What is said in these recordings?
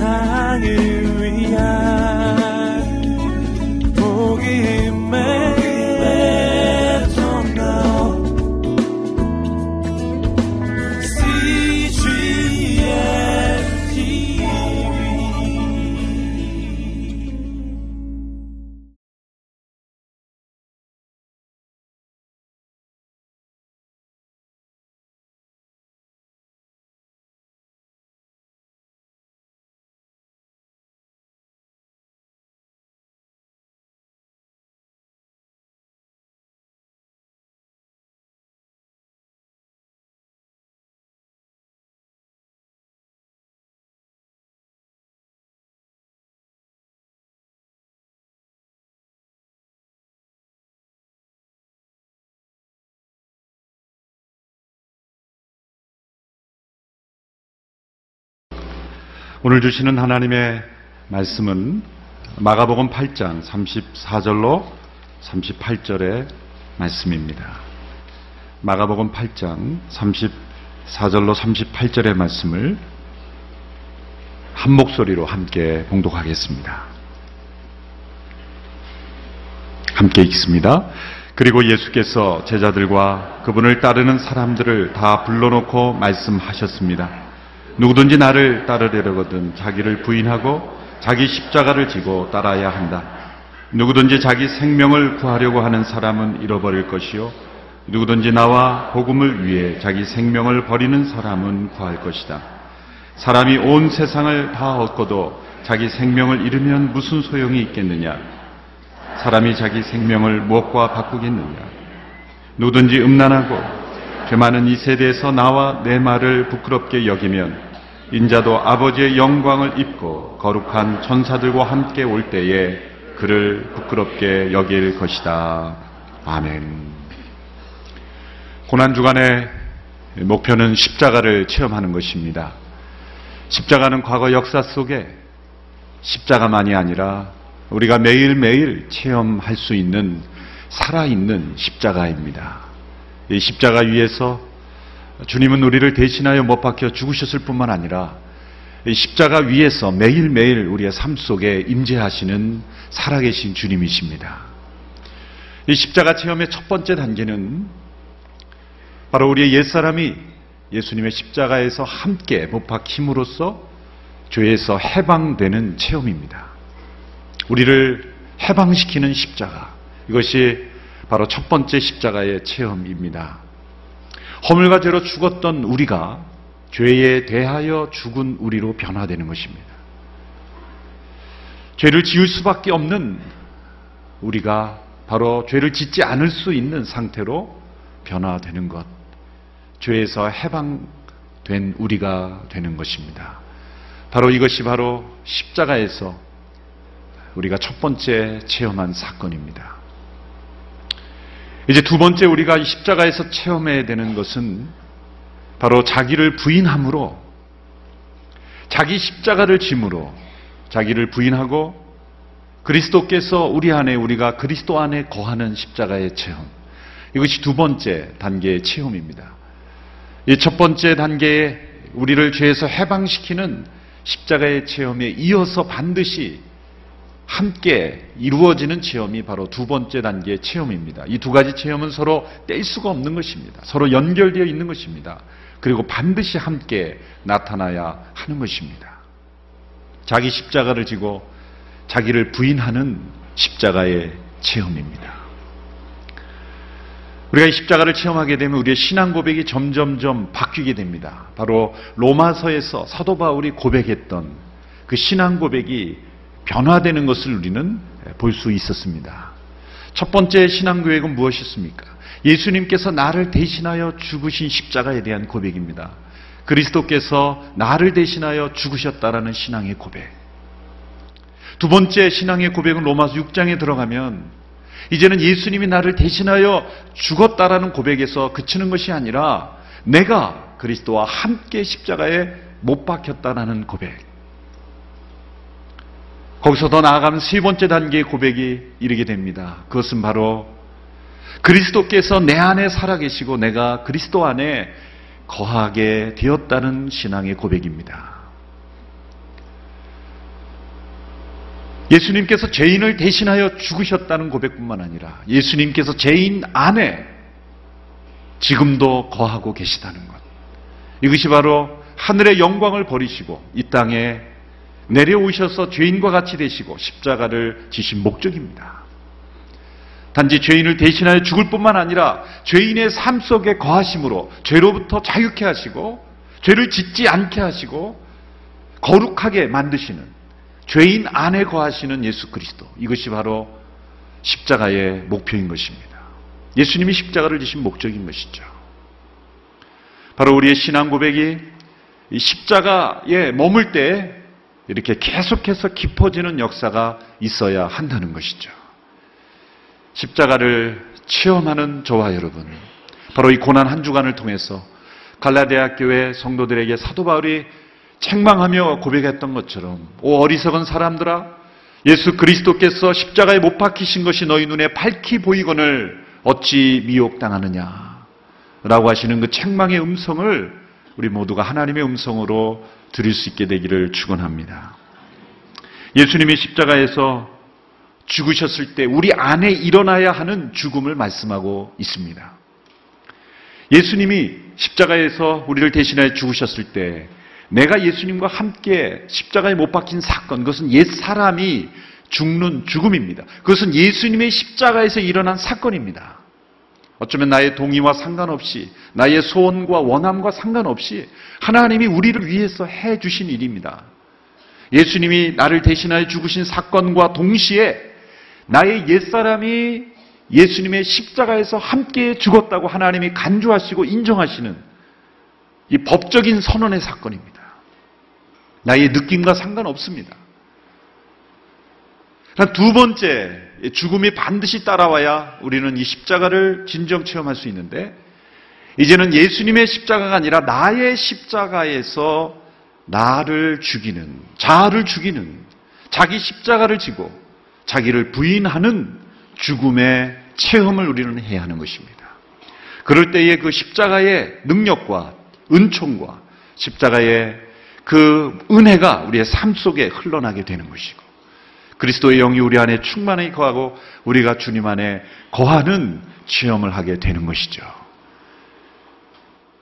세상을 오늘 주시는 하나님의 말씀은 마가복음 8장 34절로 38절의 말씀입니다. 마가복음 8장 34절로 38절의 말씀을 한 목소리로 함께 봉독하겠습니다. 함께 읽습니다. 그리고 예수께서 제자들과 그분을 따르는 사람들을 다 불러놓고 말씀하셨습니다. 누구든지 나를 따르려거든 자기를 부인하고 자기 십자가를 지고 따라야 한다. 누구든지 자기 생명을 구하려고 하는 사람은 잃어버릴 것이요. 누구든지 나와 복음을 위해 자기 생명을 버리는 사람은 구할 것이다. 사람이 온 세상을 다 얻고도 자기 생명을 잃으면 무슨 소용이 있겠느냐? 사람이 자기 생명을 무엇과 바꾸겠느냐? 누구든지 음란하고 죄 많은 이 세대에서 나와 내 말을 부끄럽게 여기면 인자도 아버지의 영광을 입고 거룩한 천사들과 함께 올 때에 그를 부끄럽게 여길 것이다. 아멘. 고난 주간의 목표는 십자가를 체험하는 것입니다. 십자가는 과거 역사 속에 십자가만이 아니라 우리가 매일매일 체험할 수 있는 살아있는 십자가입니다. 이 십자가 위에서 주님은 우리를 대신하여 못 박혀 죽으셨을 뿐만 아니라 십자가 위에서 매일매일 우리의 삶 속에 임재하시는 살아계신 주님이십니다. 이 십자가 체험의 첫 번째 단계는 바로 우리의 옛사람이 예수님의 십자가에서 함께 못 박힘으로써 죄에서 해방되는 체험입니다. 우리를 해방시키는 십자가. 이것이 바로 첫 번째 십자가의 체험입니다. 허물과 죄로 죽었던 우리가 죄에 대하여 죽은 우리로 변화되는 것입니다. 죄를 지을 수밖에 없는 우리가 바로 죄를 짓지 않을 수 있는 상태로 변화되는 것. 죄에서 해방된 우리가 되는 것입니다. 바로 이것이 바로 십자가에서 우리가 첫 번째 체험한 사건입니다. 이제 두 번째 우리가 십자가에서 체험해야 되는 것은 바로 자기를 부인함으로 자기 십자가를 짐으로 자기를 부인하고 그리스도께서 우리 안에 우리가 그리스도 안에 거하는 십자가의 체험. 이것이 두 번째 단계의 체험입니다. 이 첫 번째 단계에 우리를 죄에서 해방시키는 십자가의 체험에 이어서 반드시 함께 이루어지는 체험이 바로 두 번째 단계의 체험입니다. 이 두 가지 체험은 서로 뗄 수가 없는 것입니다. 서로 연결되어 있는 것입니다. 그리고 반드시 함께 나타나야 하는 것입니다. 자기 십자가를 지고 자기를 부인하는 십자가의 체험입니다. 우리가 이 십자가를 체험하게 되면 우리의 신앙 고백이 점점점 바뀌게 됩니다. 바로 로마서에서 사도 바울이 고백했던 그 신앙 고백이 변화되는 것을 우리는 볼 수 있었습니다. 첫 번째 신앙교획은 무엇이었습니까? 예수님께서 나를 대신하여 죽으신 십자가에 대한 고백입니다. 그리스도께서 나를 대신하여 죽으셨다라는 신앙의 고백. 두 번째 신앙의 고백은 로마서 6장에 들어가면 이제는 예수님이 나를 대신하여 죽었다라는 고백에서 그치는 것이 아니라 내가 그리스도와 함께 십자가에 못 박혔다라는 고백. 거기서 더 나아가면 세 번째 단계의 고백이 이르게 됩니다. 그것은 바로 그리스도께서 내 안에 살아계시고 내가 그리스도 안에 거하게 되었다는 신앙의 고백입니다. 예수님께서 죄인을 대신하여 죽으셨다는 고백뿐만 아니라 예수님께서 죄인 안에 지금도 거하고 계시다는 것. 이것이 바로 하늘의 영광을 버리시고 이 땅에 내려오셔서 죄인과 같이 되시고 십자가를 지신 목적입니다. 단지 죄인을 대신하여 죽을 뿐만 아니라 죄인의 삶 속에 거하심으로 죄로부터 자유케 하시고 죄를 짓지 않게 하시고 거룩하게 만드시는 죄인 안에 거하시는 예수 그리스도. 이것이 바로 십자가의 목표인 것입니다. 예수님이 십자가를 지신 목적인 것이죠. 바로 우리의 신앙 고백이 십자가에 머물 때 이렇게 계속해서 깊어지는 역사가 있어야 한다는 것이죠. 십자가를 체험하는 저와 여러분, 바로 이 고난 한 주간을 통해서 갈라디아 교회 성도들에게 사도 바울이 책망하며 고백했던 것처럼 오 어리석은 사람들아 예수 그리스도께서 십자가에 못 박히신 것이 너희 눈에 밝히 보이거늘 어찌 미혹당하느냐 라고 하시는 그 책망의 음성을 우리 모두가 하나님의 음성으로 들을 수 있게 되기를 축원합니다. 예수님이 십자가에서 죽으셨을 때 우리 안에 일어나야 하는 죽음을 말씀하고 있습니다. 예수님이 십자가에서 우리를 대신하여 죽으셨을 때 내가 예수님과 함께 십자가에 못 박힌 사건, 그것은 옛 사람이 죽는 죽음입니다. 그것은 예수님의 십자가에서 일어난 사건입니다. 어쩌면 나의 동의와 상관없이, 나의 소원과 원함과 상관없이 하나님이 우리를 위해서 해 주신 일입니다. 예수님이 나를 대신하여 죽으신 사건과 동시에 나의 옛사람이 예수님의 십자가에서 함께 죽었다고 하나님이 간주하시고 인정하시는 이 법적인 선언의 사건입니다. 나의 느낌과 상관없습니다. 두 번째, 죽음이 반드시 따라와야 우리는 이 십자가를 진정 체험할 수 있는데, 이제는 예수님의 십자가가 아니라 나의 십자가에서 나를 죽이는, 자아를 죽이는, 자기 십자가를 지고 자기를 부인하는 죽음의 체험을 우리는 해야 하는 것입니다. 그럴 때의 그 십자가의 능력과 은총과 십자가의 그 은혜가 우리의 삶 속에 흘러나게 되는 것이고 그리스도의 영이 우리 안에 충만히 거하고 우리가 주님 안에 거하는 체험을 하게 되는 것이죠.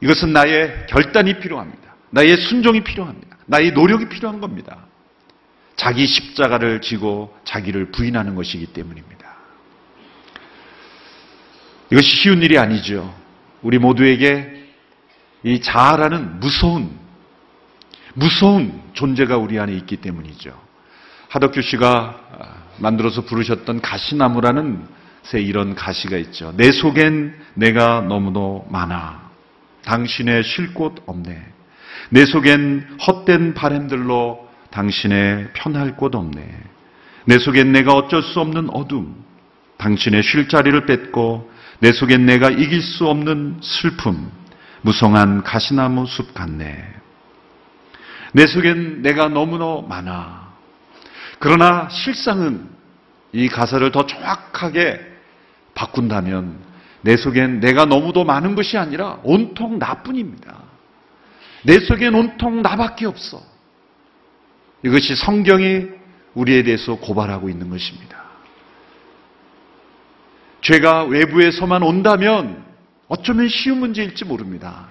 이것은 나의 결단이 필요합니다. 나의 순종이 필요합니다. 나의 노력이 필요한 겁니다. 자기 십자가를 지고 자기를 부인하는 것이기 때문입니다. 이것이 쉬운 일이 아니죠. 우리 모두에게 이 자아라는 무서운, 무서운 존재가 우리 안에 있기 때문이죠. 하덕규 씨가 만들어서 부르셨던 가시나무라는 새 이런 가시가 있죠. 내 속엔 내가 너무도 많아. 당신의 쉴 곳 없네. 내 속엔 헛된 바램들로 당신의 편할 곳 없네. 내 속엔 내가 어쩔 수 없는 어둠. 당신의 쉴 자리를 뺏고 내 속엔 내가 이길 수 없는 슬픔. 무성한 가시나무 숲 같네. 내 속엔 내가 너무나 많아. 그러나 실상은 이 가사를 더 정확하게 바꾼다면 내 속엔 내가 너무도 많은 것이 아니라 온통 나뿐입니다. 내 속엔 온통 나밖에 없어. 이것이 성경이 우리에 대해서 고발하고 있는 것입니다. 죄가 외부에서만 온다면 어쩌면 쉬운 문제일지 모릅니다.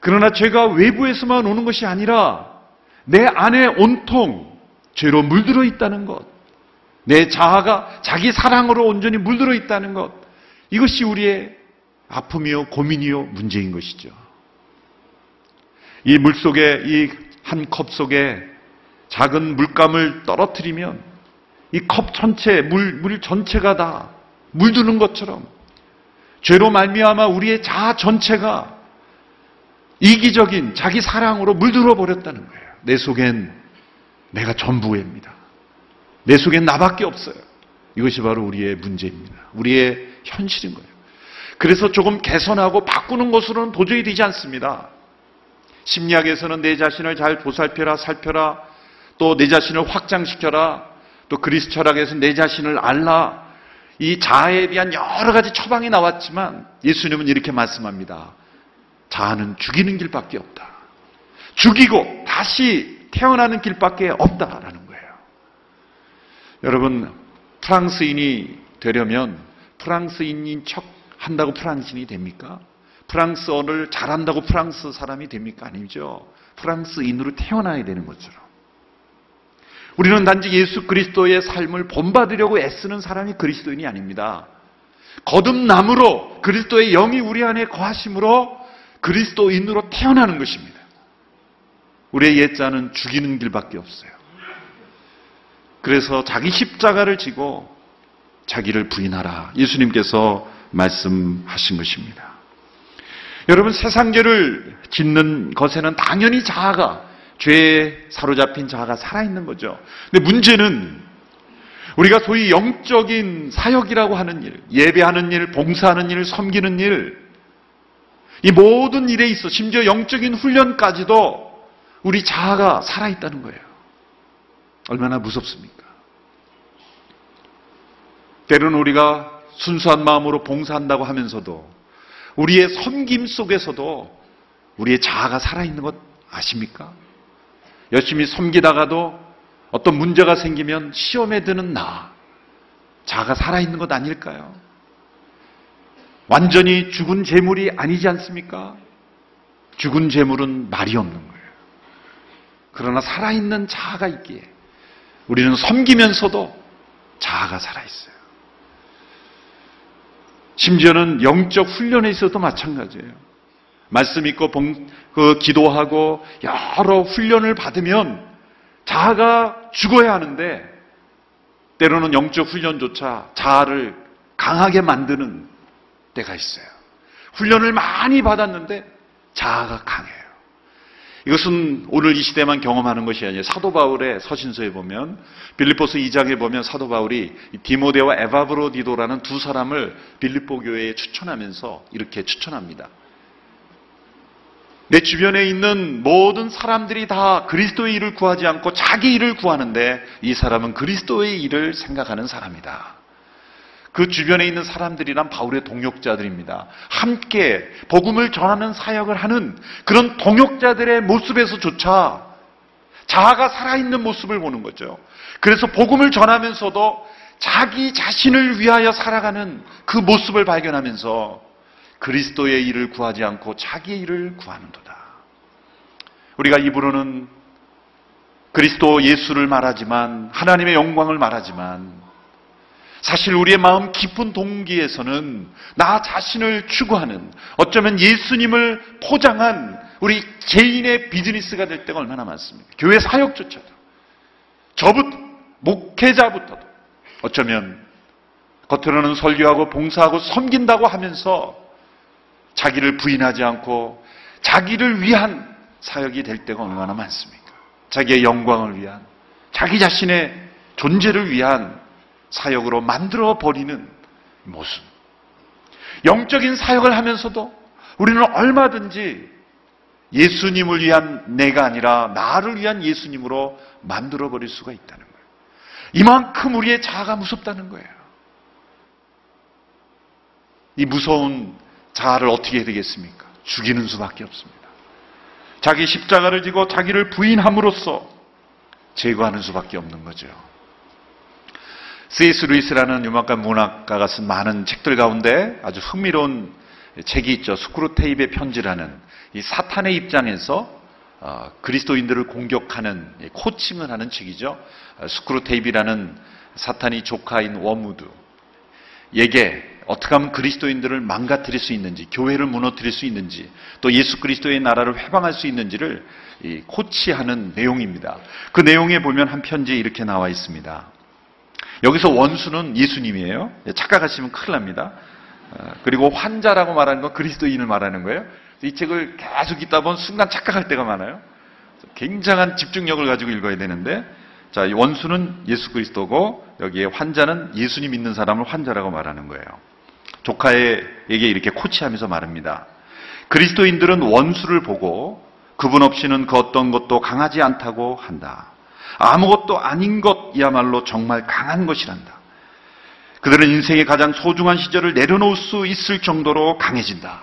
그러나 죄가 외부에서만 오는 것이 아니라 내 안에 온통 죄로 물들어 있다는 것, 내 자아가 자기 사랑으로 온전히 물들어 있다는 것, 이것이 우리의 아픔이요, 고민이요, 문제인 것이죠. 이 물 속에, 이 한 컵 속에 작은 물감을 떨어뜨리면 이 컵 전체, 물, 물 전체가 다 물드는 것처럼 죄로 말미암아 우리의 자아 전체가 이기적인 자기 사랑으로 물들어 버렸다는 거예요. 내 속엔 내가 전부입니다. 내 속엔 나밖에 없어요. 이것이 바로 우리의 문제입니다. 우리의 현실인 거예요. 그래서 조금 개선하고 바꾸는 것으로는 도저히 되지 않습니다. 심리학에서는 내 자신을 잘 보살펴라, 살펴라, 또 내 자신을 확장시켜라, 또 그리스 철학에서 내 자신을 알라, 이 자아에 대한 여러 가지 처방이 나왔지만 예수님은 이렇게 말씀합니다. 자아는 죽이는 길밖에 없다. 죽이고 다시 태어나는 길밖에 없다라는 거예요. 여러분, 프랑스인이 되려면 프랑스인인 척 한다고 프랑스인이 됩니까? 프랑스어를 잘한다고 프랑스 사람이 됩니까? 아니죠. 프랑스인으로 태어나야 되는 것처럼. 우리는 단지 예수 그리스도의 삶을 본받으려고 애쓰는 사람이 그리스도인이 아닙니다. 거듭남으로 그리스도의 영이 우리 안에 거하심으로 그리스도인으로 태어나는 것입니다. 우리의 옛자는 죽이는 길밖에 없어요. 그래서 자기 십자가를 지고 자기를 부인하라. 예수님께서 말씀하신 것입니다. 여러분 세상죄를 짓는 것에는 당연히 자아가 죄에 사로잡힌 자아가 살아있는 거죠. 근데 문제는 우리가 소위 영적인 사역이라고 하는 일, 예배하는 일, 봉사하는 일, 섬기는 일, 이 모든 일에 있어 심지어 영적인 훈련까지도 우리 자아가 살아있다는 거예요. 얼마나 무섭습니까? 때로는 우리가 순수한 마음으로 봉사한다고 하면서도 우리의 섬김 속에서도 우리의 자아가 살아있는 것 아십니까? 열심히 섬기다가도 어떤 문제가 생기면 시험에 드는 나, 자아가 살아있는 것 아닐까요? 완전히 죽은 재물이 아니지 않습니까? 죽은 재물은 말이 없는. 그러나 살아있는 자아가 있기에 우리는 섬기면서도 자아가 살아있어요. 심지어는 영적 훈련에 있어도 마찬가지예요. 말씀 있고 그 기도하고 여러 훈련을 받으면 자아가 죽어야 하는데 때로는 영적 훈련조차 자아를 강하게 만드는 때가 있어요. 훈련을 많이 받았는데 자아가 강해요. 이것은 오늘 이 시대만 경험하는 것이 아니에요. 사도 바울의 서신서에 보면 빌립보스 2장에 보면 사도 바울이 디모데와 에바브로디도라는 두 사람을 빌립보 교회에 추천하면서 이렇게 추천합니다. 내 주변에 있는 모든 사람들이 다 그리스도의 일을 구하지 않고 자기 일을 구하는데 이 사람은 그리스도의 일을 생각하는 사람이다. 그 주변에 있는 사람들이란 바울의 동역자들입니다. 함께 복음을 전하는 사역을 하는 그런 동역자들의 모습에서조차 자아가 살아있는 모습을 보는 거죠. 그래서 복음을 전하면서도 자기 자신을 위하여 살아가는 그 모습을 발견하면서 그리스도의 일을 구하지 않고 자기의 일을 구하는도다. 우리가 입으로는 그리스도 예수를 말하지만 하나님의 영광을 말하지만 사실 우리의 마음 깊은 동기에서는 나 자신을 추구하는 어쩌면 예수님을 포장한 우리 개인의 비즈니스가 될 때가 얼마나 많습니까? 교회 사역조차도 저부터 목회자부터도 어쩌면 겉으로는 설교하고 봉사하고 섬긴다고 하면서 자기를 부인하지 않고 자기를 위한 사역이 될 때가 얼마나 많습니까? 자기의 영광을 위한, 자기 자신의 존재를 위한 사역으로 만들어 버리는 모습. 영적인 사역을 하면서도 우리는 얼마든지 예수님을 위한 내가 아니라 나를 위한 예수님으로 만들어 버릴 수가 있다는 거예요. 이만큼 우리의 자아가 무섭다는 거예요. 이 무서운 자아를 어떻게 해야 되겠습니까? 죽이는 수밖에 없습니다. 자기 십자가를 지고 자기를 부인함으로써 제거하는 수밖에 없는 거죠. C.S. 루이스라는 유명한 문학가가 쓴 많은 책들 가운데 아주 흥미로운 책이 있죠. 스크루테이프의 편지라는 이 사탄의 입장에서 어, 그리스도인들을 공격하는 코칭을 하는 책이죠. 어, 스크루테이프라는 사탄이 조카인 웜우드에게 어떻게 하면 그리스도인들을 망가뜨릴 수 있는지, 교회를 무너뜨릴 수 있는지, 또 예수 그리스도의 나라를 회방할 수 있는지를 코치하는 내용입니다. 그 내용에 보면 한 편지에 이렇게 나와 있습니다. 여기서 원수는 예수님이에요. 착각하시면 큰일 납니다. 어, 그리고 환자라고 말하는 건 그리스도인을 말하는 거예요. 이 책을 계속 읽다 보면 순간 착각할 때가 많아요. 굉장한 집중력을 가지고 읽어야 되는데, 자, 원수는 예수 그리스도고, 여기에 환자는 예수님 믿는 사람을 환자라고 말하는 거예요. 조카에게 이렇게 코치하면서 말합니다. 그리스도인들은 원수를 보고 그분 없이는 그 어떤 것도 강하지 않다고 한다. 아무것도 아닌 것이야말로 정말 강한 것이란다. 그들은 인생의 가장 소중한 시절을 내려놓을 수 있을 정도로 강해진다.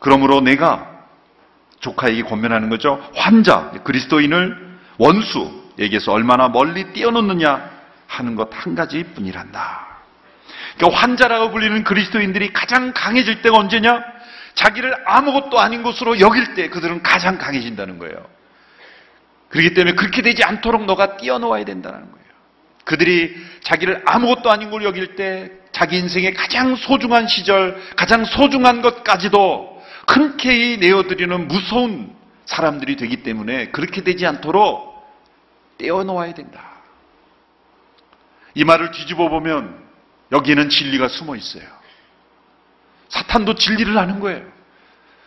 그러므로 내가 조카에게 권면하는 거죠. 환자, 그리스도인을 원수에게서 얼마나 멀리 띄어놓느냐 하는 것 한 가지 뿐이란다. 그러니까 환자라고 불리는 그리스도인들이 가장 강해질 때가 언제냐? 자기를 아무것도 아닌 것으로 여길 때 그들은 가장 강해진다는 거예요. 그렇기 때문에 그렇게 되지 않도록 너가 뛰어놓아야 된다는 거예요. 그들이 자기를 아무것도 아닌 걸 여길 때 자기 인생의 가장 소중한 시절, 가장 소중한 것까지도 흔쾌히 내어드리는 무서운 사람들이 되기 때문에 그렇게 되지 않도록 떼어놓아야 된다. 이 말을 뒤집어 보면 여기에는 진리가 숨어 있어요. 사탄도 진리를 아는 거예요.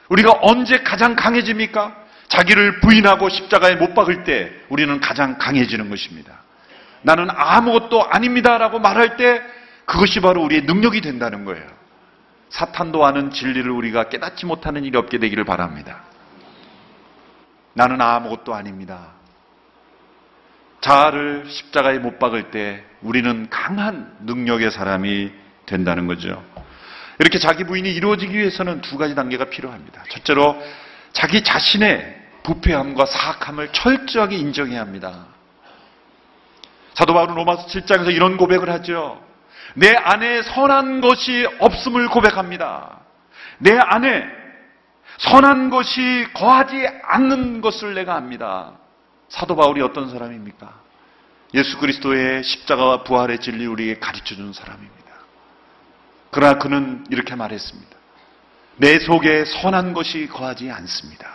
우리가 언제 가장 강해집니까? 자기를 부인하고 십자가에 못 박을 때 우리는 가장 강해지는 것입니다. 나는 아무것도 아닙니다라고 말할 때 그것이 바로 우리의 능력이 된다는 거예요. 사탄도 아는 진리를 우리가 깨닫지 못하는 일이 없게 되기를 바랍니다. 나는 아무것도 아닙니다. 자아를 십자가에 못 박을 때 우리는 강한 능력의 사람이 된다는 거죠. 이렇게 자기 부인이 이루어지기 위해서는 두 가지 단계가 필요합니다. 첫째로 자기 자신의 부패함과 사악함을 철저하게 인정해야 합니다. 사도 바울은 로마서 7장에서 이런 고백을 하죠. 내 안에 선한 것이 없음을 고백합니다. 내 안에 선한 것이 거하지 않는 것을 내가 압니다. 사도 바울이 어떤 사람입니까? 예수 그리스도의 십자가와 부활의 진리 우리에게 가르쳐 준 사람입니다. 그러나 그는 이렇게 말했습니다. 내 속에 선한 것이 거하지 않습니다.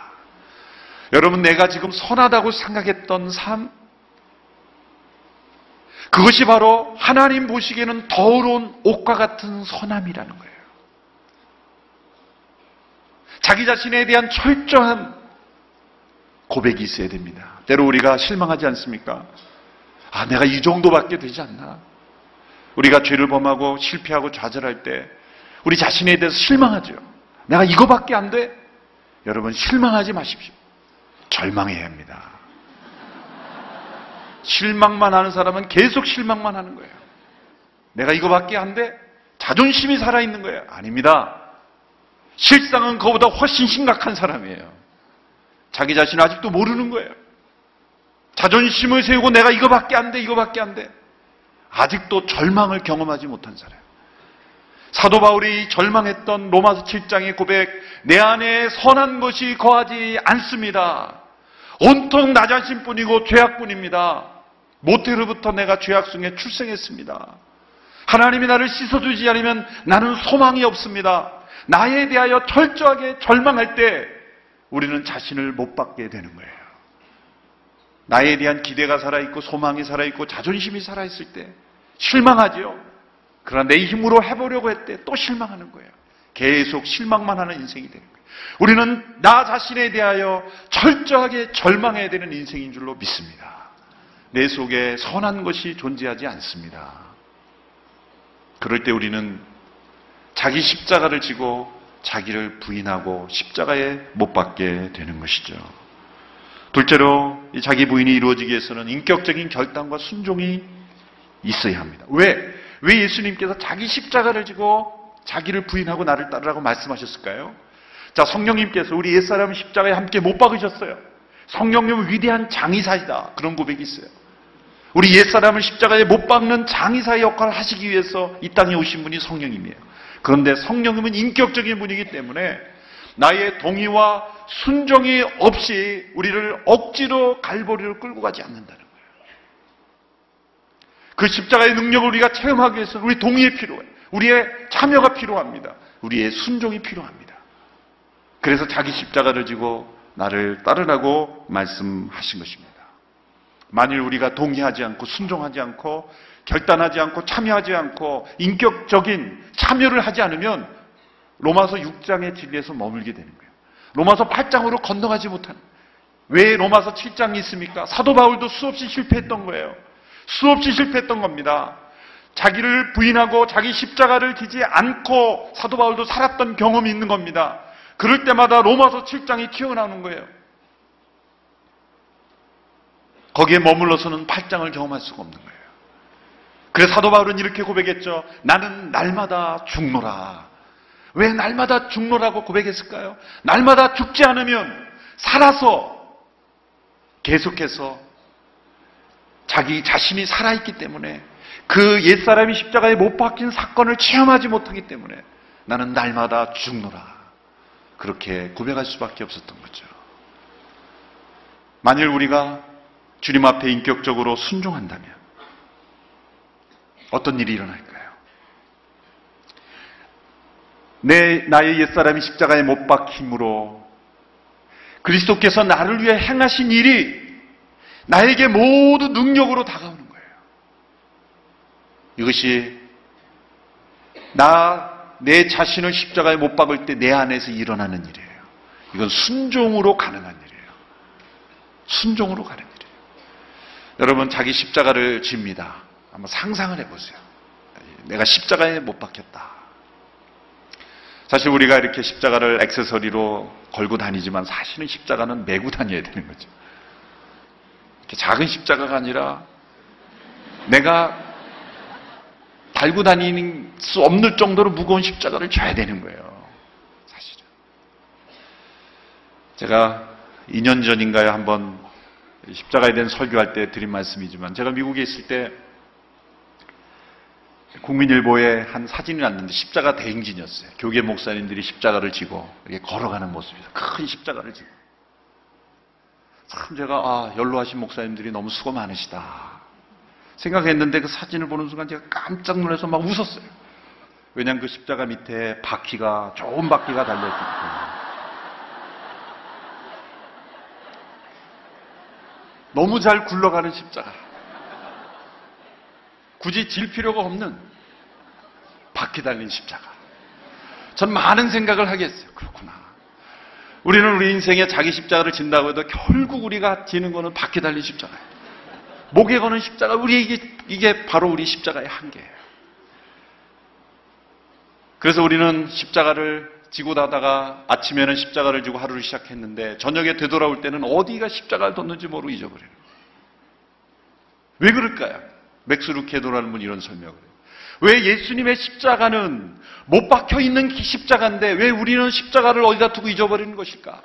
여러분, 내가 지금 선하다고 생각했던 삶, 그것이 바로 하나님 보시기에는 더러운 옷과 같은 선함이라는 거예요. 자기 자신에 대한 철저한 고백이 있어야 됩니다. 때로 우리가 실망하지 않습니까? 아, 내가 이 정도밖에 되지 않나? 우리가 죄를 범하고 실패하고 좌절할 때 우리 자신에 대해서 실망하죠. 내가 이거밖에 안 돼? 여러분 실망하지 마십시오. 절망해야 합니다. 실망만 하는 사람은 계속 실망만 하는 거예요. 내가 이거밖에 안 돼? 자존심이 살아있는 거예요. 아닙니다. 실상은 그보다 훨씬 심각한 사람이에요. 자기 자신을 아직도 모르는 거예요. 자존심을 세우고 내가 이거밖에 안 돼, 이거밖에 안 돼. 아직도 절망을 경험하지 못한 사람. 사도 바울이 절망했던 로마서 7장의 고백, 내 안에 선한 것이 거하지 않습니다. 온통 나 자신뿐이고 죄악뿐입니다. 모태로부터 내가 죄악 중에 출생했습니다. 하나님이 나를 씻어주지 않으면 나는 소망이 없습니다. 나에 대하여 철저하게 절망할 때 우리는 자신을 못 받게 되는 거예요. 나에 대한 기대가 살아있고 소망이 살아있고 자존심이 살아있을 때 실망하지요. 그러나 내 힘으로 해보려고 했대 또 실망하는 거예요. 계속 실망만 하는 인생이 되는 거예요. 우리는 나 자신에 대하여 철저하게 절망해야 되는 인생인 줄로 믿습니다. 내 속에 선한 것이 존재하지 않습니다. 그럴 때 우리는 자기 십자가를 지고 자기를 부인하고 십자가에 못 박게 되는 것이죠. 둘째로 자기 부인이 이루어지기 위해서는 인격적인 결단과 순종이 있어야 합니다. 왜? 왜 예수님께서 자기 십자가를 지고 자기를 부인하고 나를 따르라고 말씀하셨을까요? 자, 성령님께서 우리 옛사람 십자가에 함께 못 박으셨어요. 성령님은 위대한 장의사이다. 그런 고백이 있어요. 우리 옛사람을 십자가에 못 박는 장의사의 역할을 하시기 위해서 이 땅에 오신 분이 성령님이에요. 그런데 성령님은 인격적인 분이기 때문에 나의 동의와 순종이 없이 우리를 억지로 갈보리를 끌고 가지 않는다는 그 십자가의 능력을 우리가 체험하기 위해서 우리 동의에 필요해. 우리의 참여가 필요합니다. 우리의 순종이 필요합니다. 그래서 자기 십자가를 지고 나를 따르라고 말씀하신 것입니다. 만일 우리가 동의하지 않고 순종하지 않고 결단하지 않고 참여하지 않고 인격적인 참여를 하지 않으면 로마서 6장의 진리에서 머물게 되는 거예요. 로마서 8장으로 건너가지 못하는. 왜 로마서 7장이 있습니까? 사도 바울도 수없이 실패했던 거예요. 수없이 실패했던 겁니다. 자기를 부인하고 자기 십자가를 지지 않고 사도 바울도 살았던 경험이 있는 겁니다. 그럴 때마다 로마서 7장이 튀어나오는 거예요. 거기에 머물러서는 8장을 경험할 수가 없는 거예요. 그래서 사도 바울은 이렇게 고백했죠. 나는 날마다 죽노라. 왜 날마다 죽노라고 고백했을까요? 날마다 죽지 않으면 살아서 계속해서 자기 자신이 살아있기 때문에 그 옛사람이 십자가에 못 박힌 사건을 체험하지 못하기 때문에 나는 날마다 죽노라. 그렇게 고백할 수밖에 없었던 거죠. 만일 우리가 주님 앞에 인격적으로 순종한다면 어떤 일이 일어날까요? 내 나의 옛사람이 십자가에 못 박힘으로 그리스도께서 나를 위해 행하신 일이 나에게 모두 능력으로 다가오는 거예요. 이것이 나 내 자신을 십자가에 못 박을 때 내 안에서 일어나는 일이에요. 이건 순종으로 가능한 일이에요. 순종으로 가는 일이에요. 여러분 자기 십자가를 집니다. 한번 상상을 해보세요. 내가 십자가에 못 박혔다. 사실 우리가 이렇게 십자가를 액세서리로 걸고 다니지만 사실은 십자가는 메고 다녀야 되는 거죠. 작은 십자가가 아니라 내가 달고 다니는 수 없는 정도로 무거운 십자가를 져야 되는 거예요. 사실은. 제가 2년 전인가요 한번 십자가에 대한 설교할 때 드린 말씀이지만 제가 미국에 있을 때 국민일보에 한 사진이 났는데 십자가 대행진이었어요. 교계 목사님들이 십자가를 지고 걸어가는 모습이죠. 큰 십자가를 지고. 참 제가 아 연로하신 목사님들이 너무 수고 많으시다 생각했는데 그 사진을 보는 순간 제가 깜짝 놀라서 막 웃었어요. 왜냐하면 그 십자가 밑에 바퀴가 좋은 바퀴가 달려있기 때문에. 너무 잘 굴러가는 십자가. 굳이 질 필요가 없는 바퀴 달린 십자가. 전 많은 생각을 하겠어요. 그렇구나. 우리는 우리 인생에 자기 십자가를 진다고 해도 결국 우리가 지는 거는 바퀴 달린 십자가예요. 목에 거는 십자가, 우리에게, 이게 바로 우리 십자가의 한계예요. 그래서 우리는 십자가를 지고 다다가 아침에는 십자가를 지고 하루를 시작했는데 저녁에 되돌아올 때는 어디가 십자가를 뒀는지 모르고 잊어버려요. 왜 그럴까요? 맥스 루케도라는 분이 이런 설명을 해요. 왜 예수님의 십자가는 못 박혀 있는 십자가인데 왜 우리는 십자가를 어디다 두고 잊어버리는 것일까?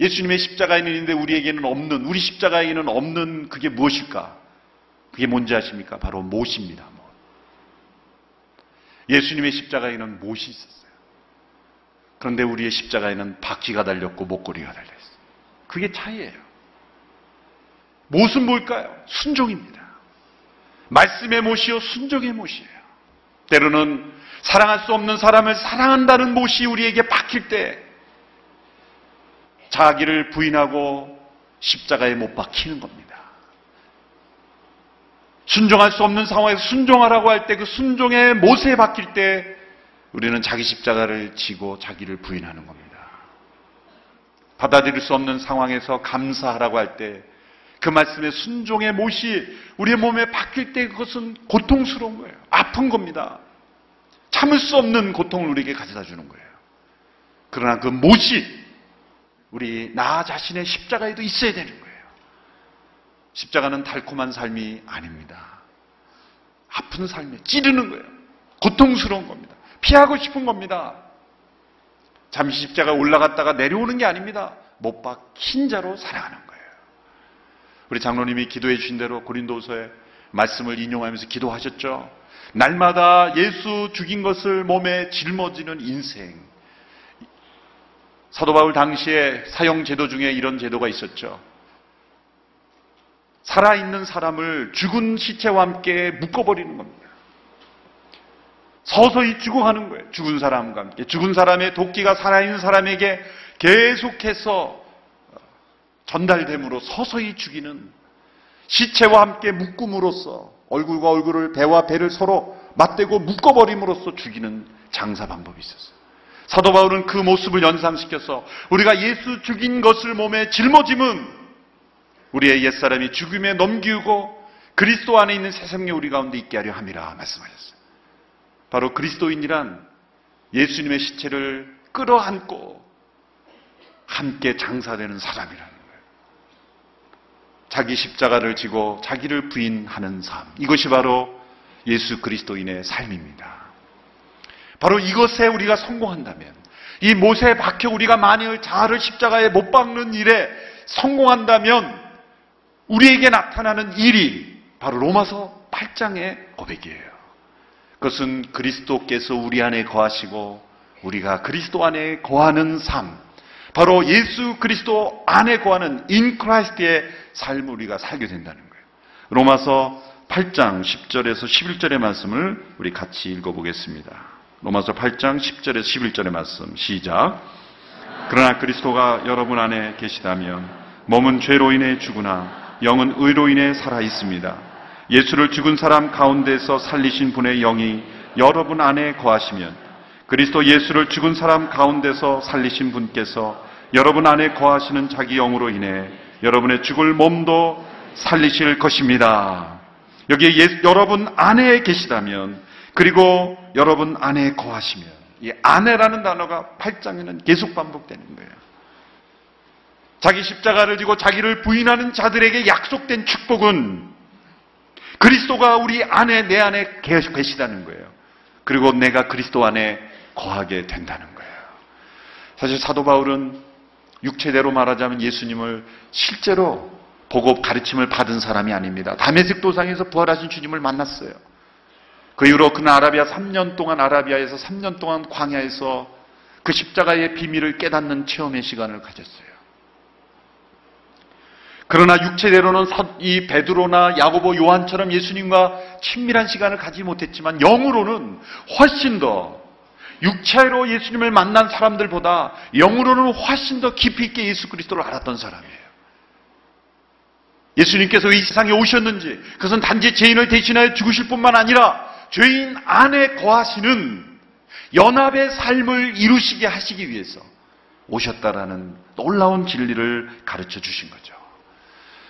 예수님의 십자가에는 있는데 우리에게는 없는, 우리 십자가에는 없는 그게 무엇일까? 그게 뭔지 아십니까? 바로 못입니다. 못. 예수님의 십자가에는 못이 있었어요. 그런데 우리의 십자가에는 바퀴가 달렸고 목걸이가 달렸어요. 그게 차이예요. 못은 뭘까요? 순종입니다. 말씀의 못이요, 순종의 못이에요. 때로는 사랑할 수 없는 사람을 사랑한다는 못이 우리에게 박힐 때 자기를 부인하고 십자가에 못 박히는 겁니다. 순종할 수 없는 상황에서 순종하라고 할 때 그 순종의 못에 박힐 때 우리는 자기 십자가를 지고 자기를 부인하는 겁니다. 받아들일 수 없는 상황에서 감사하라고 할 때 그 말씀의 순종의 못이 우리의 몸에 박힐 때 그것은 고통스러운 거예요. 아픈 겁니다. 참을 수 없는 고통을 우리에게 가져다 주는 거예요. 그러나 그 못이 우리 나 자신의 십자가에도 있어야 되는 거예요. 십자가는 달콤한 삶이 아닙니다. 아픈 삶에 찌르는 거예요. 고통스러운 겁니다. 피하고 싶은 겁니다. 잠시 십자가 올라갔다가 내려오는 게 아닙니다. 못 박힌 자로 살아가는 거예요. 우리 장로님이 기도해 주신 대로 고린도서에 말씀을 인용하면서 기도하셨죠. 날마다 예수 죽인 것을 몸에 짊어지는 인생. 사도 바울 당시에 사형 제도 중에 이런 제도가 있었죠. 살아있는 사람을 죽은 시체와 함께 묶어버리는 겁니다. 서서히 죽어가는 거예요. 죽은 사람과 함께. 죽은 사람의 도끼가 살아있는 사람에게 계속해서 전달됨으로 서서히 죽이는 시체와 함께 묶음으로써 얼굴과 얼굴을 배와 배를 서로 맞대고 묶어버림으로써 죽이는 장사 방법이 있었어요. 사도 바울은 그 모습을 연상시켜서 우리가 예수 죽인 것을 몸에 짊어짐은 우리의 옛사람이 죽음에 넘기고 그리스도 안에 있는 새 생명 우리 가운데 있게 하려 함이라 말씀하셨어요. 바로 그리스도인이란 예수님의 시체를 끌어안고 함께 장사되는 사람이라는 거예요. 자기 십자가를 지고 자기를 부인하는 삶. 이것이 바로 예수 그리스도인의 삶입니다. 바로 이것에 우리가 성공한다면 이 못에 박혀 우리가 만일 자아를 십자가에 못 박는 일에 성공한다면 우리에게 나타나는 일이 바로 로마서 8장의 고백이에요. 그것은 그리스도께서 우리 안에 거하시고 우리가 그리스도 안에 거하는 삶, 바로 예수 그리스도 안에 거하는 in Christ의 삶을 우리가 살게 된다는 거예요. 로마서 8장 10절에서 11절의 말씀을 우리 같이 읽어보겠습니다. 로마서 8장 10절에서 11절의 말씀 시작. 그러나 그리스도가 여러분 안에 계시다면 몸은 죄로 인해 죽으나 영은 의로 인해 살아 있습니다. 예수를 죽은 사람 가운데서 살리신 분의 영이 여러분 안에 거하시면 그리스도 예수를 죽은 사람 가운데서 살리신 분께서 여러분 안에 거하시는 자기 영으로 인해 여러분의 죽을 몸도 살리실 것입니다. 여기에 예, 여러분 안에 계시다면 그리고 여러분 안에 거하시면 이 안에라는 단어가 8장에는 계속 반복되는 거예요. 자기 십자가를 지고 자기를 부인하는 자들에게 약속된 축복은 그리스도가 우리 안에 내 안에 계시다는 거예요. 그리고 내가 그리스도 안에 거하게 된다는 거예요. 사실 사도 바울은 육체대로 말하자면 예수님을 실제로 보고 가르침을 받은 사람이 아닙니다. 다메섹 도상에서 부활하신 주님을 만났어요. 그 이후로 그는 아라비아 3년 동안 아라비아에서 3년 동안 광야에서 그 십자가의 비밀을 깨닫는 체험의 시간을 가졌어요. 그러나 육체대로는 이 베드로나 야고보 요한처럼 예수님과 친밀한 시간을 가지 못했지만 영으로는 훨씬 더 육체로 예수님을 만난 사람들보다 영으로는 훨씬 더 깊이 있게 예수 그리스도를 알았던 사람이에요. 예수님께서 이 세상에 오셨는지 그것은 단지 죄인을 대신하여 죽으실 뿐만 아니라 죄인 안에 거하시는 연합의 삶을 이루시게 하시기 위해서 오셨다라는 놀라운 진리를 가르쳐 주신 거죠.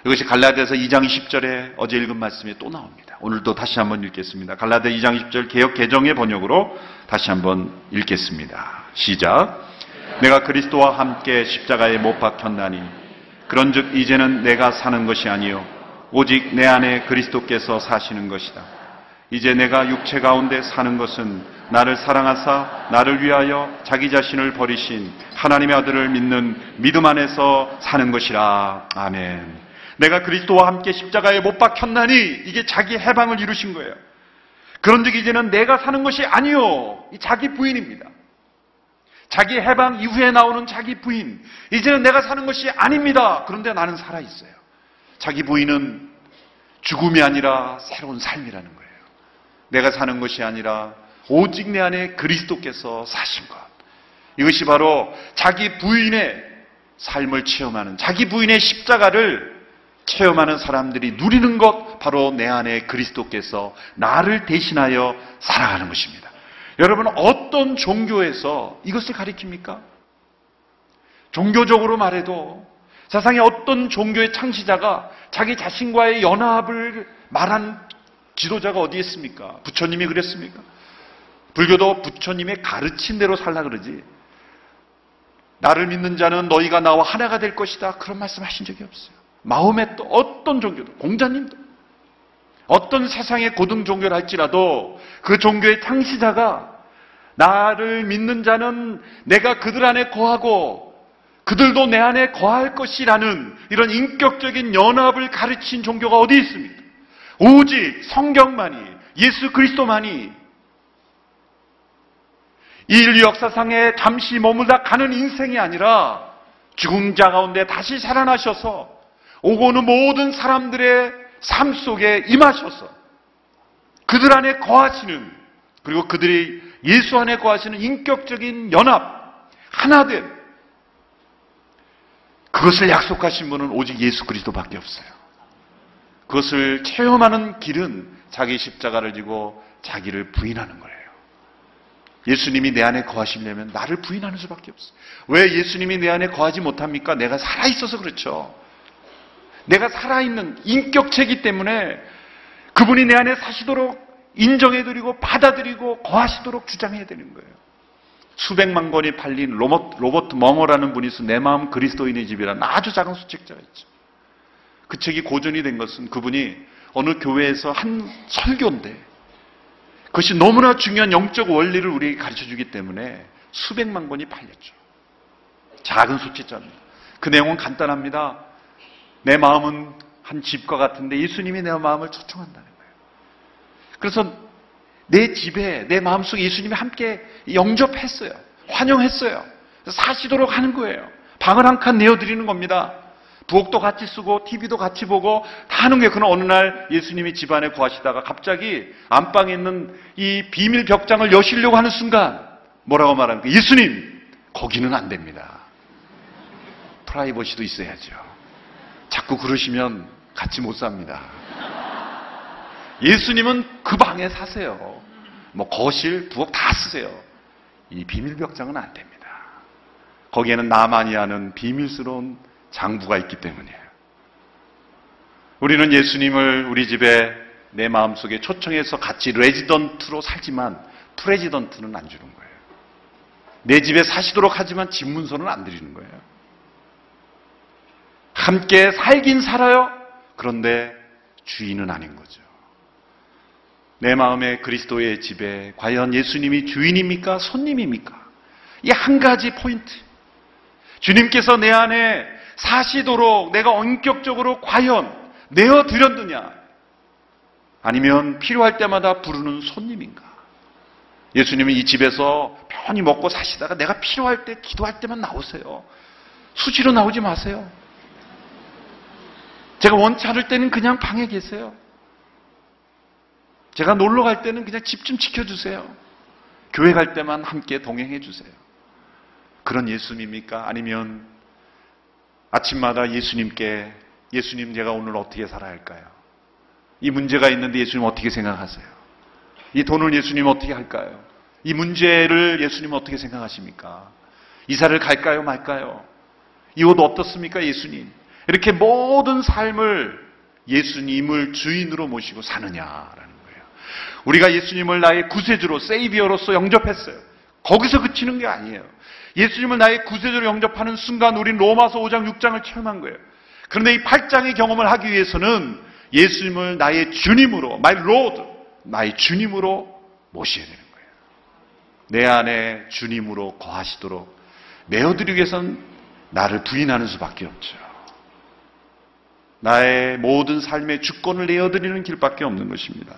이것이 갈라디아서 2장 10절에 어제 읽은 말씀에 또 나옵니다. 오늘도 다시 한번 읽겠습니다. 갈라디아 2장 10절 개혁 개정의 번역으로 다시 한번 읽겠습니다. 시작. 내가 그리스도와 함께 십자가에 못 박혔나니 그런즉 이제는 내가 사는 것이 아니요 오직 내 안에 그리스도께서 사시는 것이다. 이제 내가 육체 가운데 사는 것은 나를 사랑하사 나를 위하여 자기 자신을 버리신 하나님의 아들을 믿는 믿음 안에서 사는 것이라. 아멘. 내가 그리스도와 함께 십자가에 못 박혔나니 이게 자기 해방을 이루신 거예요. 그런즉 이제는 내가 사는 것이 아니요. 이 자기 부인입니다. 자기 해방 이후에 나오는 자기 부인. 이제는 내가 사는 것이 아닙니다. 그런데 나는 살아 있어요. 자기 부인은 죽음이 아니라 새로운 삶이라는 거예요. 내가 사는 것이 아니라 오직 내 안에 그리스도께서 사신 것. 이것이 바로 자기 부인의 삶을 체험하는 자기 부인의 십자가를 체험하는 사람들이 누리는 것 바로 내 안에 그리스도께서 나를 대신하여 살아가는 것입니다. 여러분 어떤 종교에서 이것을 가리킵니까? 종교적으로 말해도 세상에 어떤 종교의 창시자가 자기 자신과의 연합을 말한 지도자가 어디 있습니까? 부처님이 그랬습니까? 불교도 부처님의 가르친 대로 살라 그러지. 나를 믿는 자는 너희가 나와 하나가 될 것이다. 그런 말씀 하신 적이 없어요. 마음에 또 어떤 종교도, 공자님도, 어떤 세상의 고등 종교를 할지라도 그 종교의 창시자가 나를 믿는 자는 내가 그들 안에 거하고 그들도 내 안에 거할 것이라는 이런 인격적인 연합을 가르친 종교가 어디 있습니까? 오직 성경만이, 예수 그리스도만이 이 인류 역사상에 잠시 머물다 가는 인생이 아니라 죽은 자 가운데 다시 살아나셔서 오고 오는 모든 사람들의 삶 속에 임하셔서 그들 안에 거하시는 그리고 그들이 예수 안에 거하시는 인격적인 연합 하나된 그것을 약속하신 분은 오직 예수 그리스도밖에 없어요. 그것을 체험하는 길은 자기 십자가를 지고 자기를 부인하는 거예요. 예수님이 내 안에 거하시려면 나를 부인하는 수밖에 없어요. 왜 예수님이 내 안에 거하지 못합니까? 내가 살아있어서 그렇죠. 내가 살아있는 인격체이기 때문에 그분이 내 안에 사시도록 인정해드리고 받아들이고 거하시도록 주장해야 되는 거예요. 수백만 권이 팔린 로버트, 로버트 멍어라는 분이 있어 내 마음 그리스도인의 집이라는 아주 작은 수책자가 있죠. 그 책이 고전이 된 것은 그분이 어느 교회에서 한 설교인데 그것이 너무나 중요한 영적 원리를 우리에게 가르쳐 주기 때문에 수백만 권이 팔렸죠. 작은 수책자입니다. 그 내용은 간단합니다. 내 마음은 한 집과 같은데 예수님이 내 마음을 초청한다는 거예요. 그래서 내 집에, 내 마음속에 예수님이 함께 영접했어요. 환영했어요. 사시도록 하는 거예요. 방을 한 칸 내어드리는 겁니다. 부엌도 같이 쓰고 TV도 같이 보고 다 하는 게 그런 어느 날 예수님이 집안에 구하시다가 갑자기 안방에 있는 이 비밀 벽장을 여시려고 하는 순간 뭐라고 말합니까? 예수님 거기는 안 됩니다. 프라이버시도 있어야죠. 자꾸 그러시면 같이 못 삽니다. 예수님은 그 방에 사세요. 뭐 거실, 부엌 다 쓰세요. 이 비밀 벽장은 안 됩니다. 거기에는 나만이 아는 비밀스러운 장부가 있기 때문이에요. 우리는 예수님을 우리 집에 내 마음속에 초청해서 같이 레지던트로 살지만 프레지던트는 안 주는 거예요. 내 집에 사시도록 하지만 집 문서는 안 드리는 거예요. 함께 살긴 살아요. 그런데 주인은 아닌 거죠. 내 마음의 그리스도의 집에 과연 예수님이 주인입니까? 손님입니까? 이 한 가지 포인트. 주님께서 내 안에 사시도록 내가 원격적으로 과연 내어 드렸느냐? 아니면 필요할 때마다 부르는 손님인가? 예수님은 이 집에서 편히 먹고 사시다가 내가 필요할 때 기도할 때만 나오세요. 수시로 나오지 마세요. 제가 원치 않을 때는 그냥 방에 계세요. 제가 놀러 갈 때는 그냥 집 좀 지켜주세요. 교회 갈 때만 함께 동행해 주세요. 그런 예수님입니까? 아니면 아침마다 예수님께 예수님 제가 오늘 어떻게 살아야 할까요? 이 문제가 있는데 예수님 어떻게 생각하세요? 이 돈을 예수님 어떻게 할까요? 이 문제를 예수님 어떻게 생각하십니까? 이사를 갈까요 말까요? 이 옷 어떻습니까 예수님? 이렇게 모든 삶을 예수님을 주인으로 모시고 사느냐라는 거예요. 우리가 예수님을 나의 구세주로 세이비어로서 영접했어요. 거기서 그치는 게 아니에요. 예수님을 나의 구세주로 영접하는 순간 우린 로마서 5장 6장을 체험한 거예요. 그런데 이 8장의 경험을 하기 위해서는 예수님을 나의 주님으로, my Lord, 나의 주님으로 모셔야 되는 거예요. 내 안에 주님으로 거하시도록 내어드리기 위해서는 나를 부인하는 수밖에 없죠. 나의 모든 삶의 주권을 내어드리는 길밖에 없는 것입니다.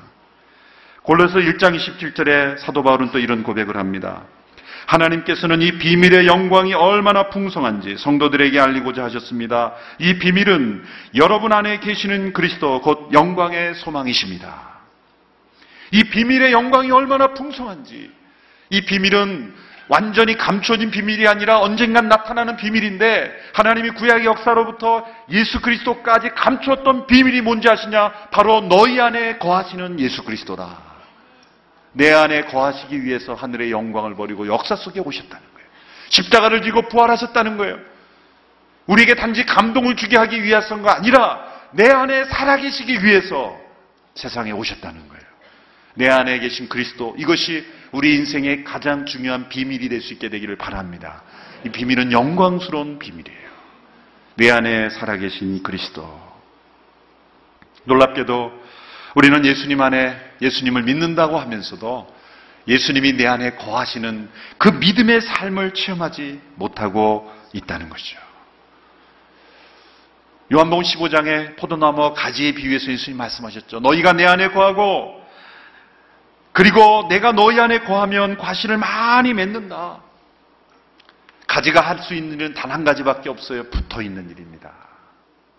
골로서 1장 27절에 사도 바울은 또 이런 고백을 합니다. 하나님께서는 이 비밀의 영광이 얼마나 풍성한지 성도들에게 알리고자 하셨습니다. 이 비밀은 여러분 안에 계시는 그리스도 곧 영광의 소망이십니다. 이 비밀의 영광이 얼마나 풍성한지 이 비밀은 완전히 감춰진 비밀이 아니라 언젠간 나타나는 비밀인데 하나님이 구약의 역사로부터 예수 그리스도까지 감추었던 비밀이 뭔지 아시냐? 바로 너희 안에 거하시는 예수 그리스도다. 내 안에 거하시기 위해서 하늘의 영광을 버리고 역사 속에 오셨다는 거예요. 십자가를 지고 부활하셨다는 거예요. 우리에게 단지 감동을 주게 하기 위해서가 아니라 내 안에 살아계시기 위해서 세상에 오셨다는 거예요. 내 안에 계신 그리스도 이것이 우리 인생의 가장 중요한 비밀이 될 수 있게 되기를 바랍니다. 이 비밀은 영광스러운 비밀이에요. 내 안에 살아계신 그리스도. 놀랍게도 우리는 예수님 안에 예수님을 믿는다고 하면서도 예수님이 내 안에 거하시는 그 믿음의 삶을 체험하지 못하고 있다는 것이죠. 요한복음 15장에 포도나무 가지에 비유해서 예수님 말씀하셨죠. 너희가 내 안에 거하고 그리고 내가 너희 안에 거하면 과실을 많이 맺는다. 가지가 할 수 있는 일은 단 한 가지밖에 없어요. 붙어 있는 일입니다.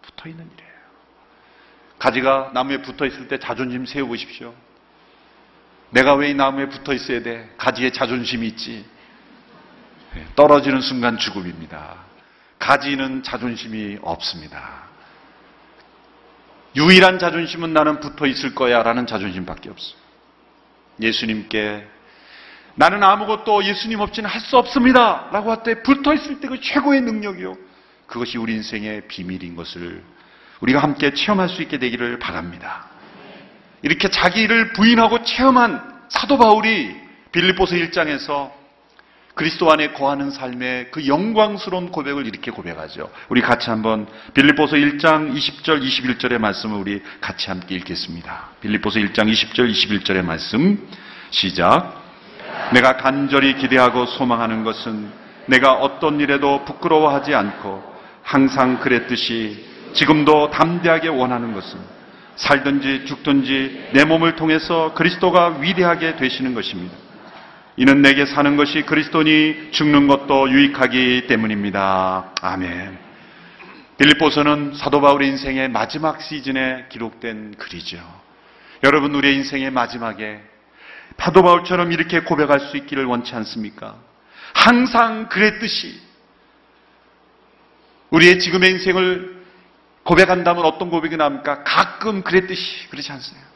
붙어 있는 일이에요. 가지가 나무에 붙어 있을 때 자존심 세워보십시오. 내가 왜 이 나무에 붙어 있어야 돼? 가지에 자존심이 있지. 네, 떨어지는 순간 죽음입니다. 가지는 자존심이 없습니다. 유일한 자존심은 나는 붙어 있을 거야 라는 자존심밖에 없어요. 예수님께 나는 아무것도 예수님 없이는 할 수 없습니다. 라고 할 때 붙어 있을 때 그 최고의 능력이요. 그것이 우리 인생의 비밀인 것을 우리가 함께 체험할 수 있게 되기를 바랍니다. 이렇게 자기를 부인하고 체험한 사도 바울이 빌립보서 1장에서 그리스도 안에 거하는 삶의 그 영광스러운 고백을 이렇게 고백하죠. 우리 같이 한번 빌립보서 1장 20절 21절의 말씀을 우리 같이 함께 읽겠습니다. 빌립보서 1장 20절 21절의 말씀 시작. 내가 간절히 기대하고 소망하는 것은 내가 어떤 일에도 부끄러워하지 않고 항상 그랬듯이 지금도 담대하게 원하는 것은 살든지 죽든지 내 몸을 통해서 그리스도가 위대하게 되시는 것입니다. 이는 내게 사는 것이 그리스도니 죽는 것도 유익하기 때문입니다. 아멘. 빌립보서는 사도 바울의 인생의 마지막 시즌에 기록된 글이죠. 여러분 우리의 인생의 마지막에 사도 바울처럼 이렇게 고백할 수 있기를 원치 않습니까? 항상 그랬듯이 우리의 지금의 인생을 고백한다면 어떤 고백이 나옵니까? 가끔 그랬듯이 그렇지 않습니까?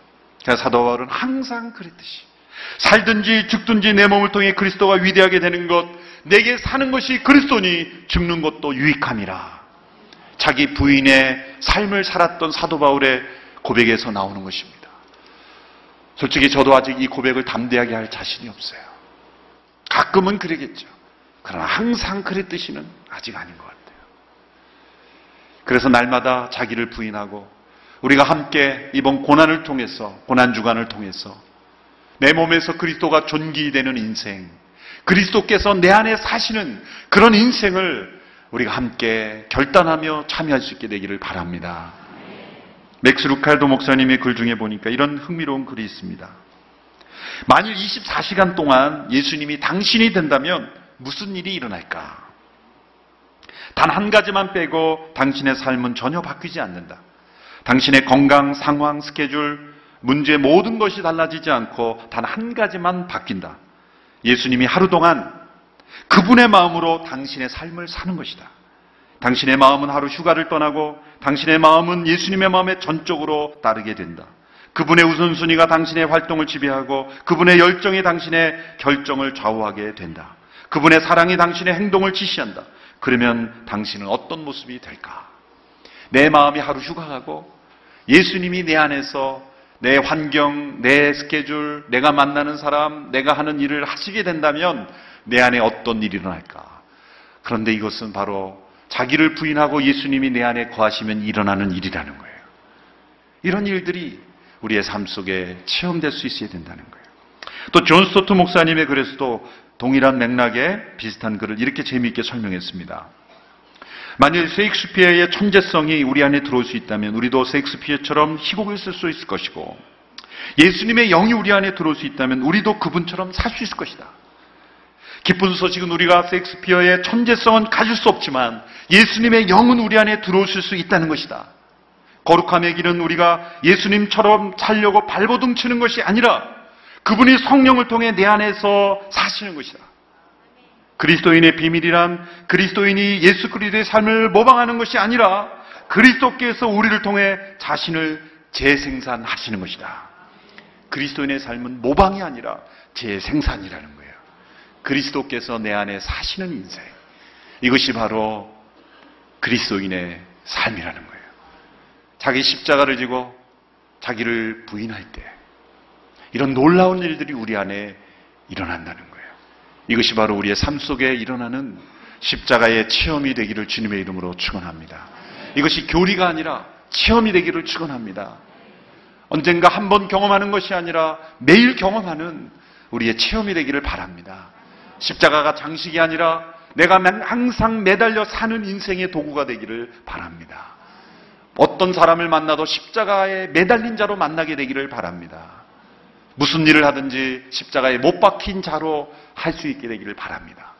그래서 사도 바울은 항상 그랬듯이 살든지 죽든지 내 몸을 통해 그리스도가 위대하게 되는 것 내게 사는 것이 그리스도니 죽는 것도 유익함이라. 자기 부인의 삶을 살았던 사도 바울의 고백에서 나오는 것입니다. 솔직히 저도 아직 이 고백을 담대하게 할 자신이 없어요. 가끔은 그러겠죠. 그러나 항상 그랬듯이는 아직 아닌 것 같아요. 그래서 날마다 자기를 부인하고 우리가 함께 이번 고난을 통해서 고난 주간을 통해서 내 몸에서 그리스도가 존귀되는 인생, 그리스도께서 내 안에 사시는 그런 인생을 우리가 함께 결단하며 참여할 수 있게 되기를 바랍니다. 맥스 루칼도 목사님의 글 중에 보니까 이런 흥미로운 글이 있습니다. 만일 24시간 동안 예수님이 당신이 된다면 무슨 일이 일어날까? 단 한 가지만 빼고 당신의 삶은 전혀 바뀌지 않는다. 당신의 건강, 상황, 스케줄, 문제 모든 것이 달라지지 않고 단 한 가지만 바뀐다. 예수님이 하루 동안 그분의 마음으로 당신의 삶을 사는 것이다. 당신의 마음은 하루 휴가를 떠나고 당신의 마음은 예수님의 마음에 전적으로 따르게 된다. 그분의 우선순위가 당신의 활동을 지배하고 그분의 열정이 당신의 결정을 좌우하게 된다. 그분의 사랑이 당신의 행동을 지시한다. 그러면 당신은 어떤 모습이 될까? 내 마음이 하루 휴가 가고 예수님이 내 안에서 내 환경, 내 스케줄, 내가 만나는 사람, 내가 하는 일을 하시게 된다면 내 안에 어떤 일이 일어날까? 그런데 이것은 바로 자기를 부인하고 예수님이 내 안에 거하시면 일어나는 일이라는 거예요. 이런 일들이 우리의 삶 속에 체험될 수 있어야 된다는 거예요. 또 존 스토트 목사님의 글에서도 동일한 맥락에 비슷한 글을 이렇게 재미있게 설명했습니다. 만일 세익스피어의 천재성이 우리 안에 들어올 수 있다면 우리도 세익스피어처럼 희곡을 쓸 수 있을 것이고 예수님의 영이 우리 안에 들어올 수 있다면 우리도 그분처럼 살 수 있을 것이다. 기쁜 소식은 우리가 세익스피어의 천재성은 가질 수 없지만 예수님의 영은 우리 안에 들어오실 수 있다는 것이다. 거룩함의 길은 우리가 예수님처럼 살려고 발버둥 치는 것이 아니라 그분이 성령을 통해 내 안에서 사시는 것이다. 그리스도인의 비밀이란 그리스도인이 예수 그리스도의 삶을 모방하는 것이 아니라 그리스도께서 우리를 통해 자신을 재생산하시는 것이다. 그리스도인의 삶은 모방이 아니라 재생산이라는 거예요. 그리스도께서 내 안에 사시는 인생. 이것이 바로 그리스도인의 삶이라는 거예요. 자기 십자가를 지고 자기를 부인할 때 이런 놀라운 일들이 우리 안에 일어난다는 거예요. 이것이 바로 우리의 삶 속에 일어나는 십자가의 체험이 되기를 주님의 이름으로 축원합니다. 이것이 교리가 아니라 체험이 되기를 축원합니다. 언젠가 한 번 경험하는 것이 아니라 매일 경험하는 우리의 체험이 되기를 바랍니다. 십자가가 장식이 아니라 내가 항상 매달려 사는 인생의 도구가 되기를 바랍니다. 어떤 사람을 만나도 십자가에 매달린 자로 만나게 되기를 바랍니다. 무슨 일을 하든지 십자가에 못 박힌 자로 할 수 있게 되기를 바랍니다.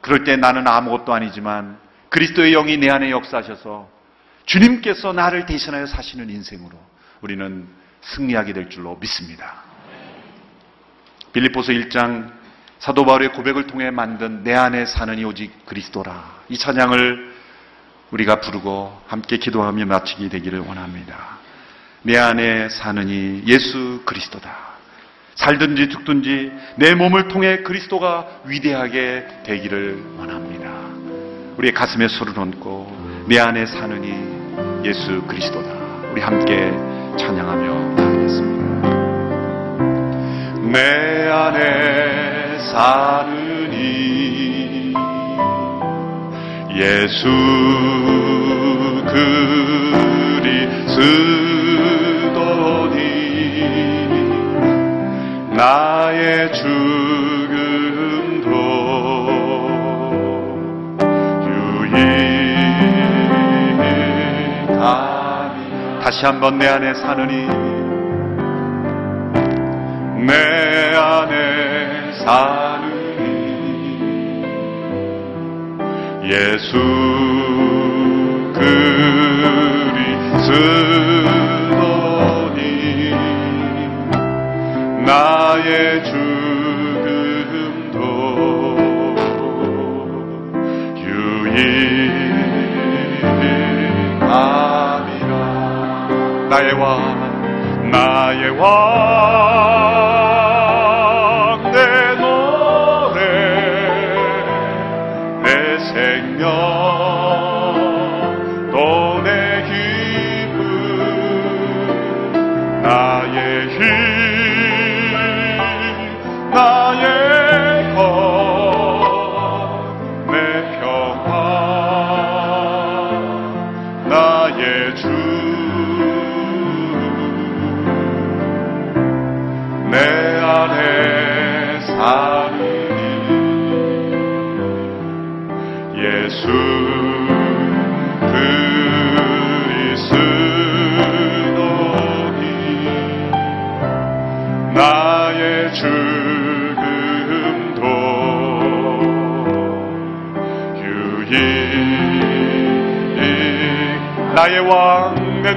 그럴 때 나는 아무것도 아니지만 그리스도의 영이 내 안에 역사하셔서 주님께서 나를 대신하여 사시는 인생으로 우리는 승리하게 될 줄로 믿습니다. 빌립보서 1장 사도 바울의 고백을 통해 만든 내 안에 사는 이 오직 그리스도라. 이 찬양을 우리가 부르고 함께 기도하며 마치게 되기를 원합니다. 내 안에 사는 이 예수 그리스도다. 살든지 죽든지 내 몸을 통해 그리스도가 위대하게 되기를 원합니다. 우리의 가슴에 손을 얹고 내 안에 이 예수 그리스도다. 우리 함께 찬양하며 나가겠습니다. 내 안에 이 예수 그리스도 나의 죽음도 유익하니 다시 한번 내 안에 사느니? 내 안에 사느니? 예수 그리스 나의 죽음도 유익함이라. 나의 왕 나의 왕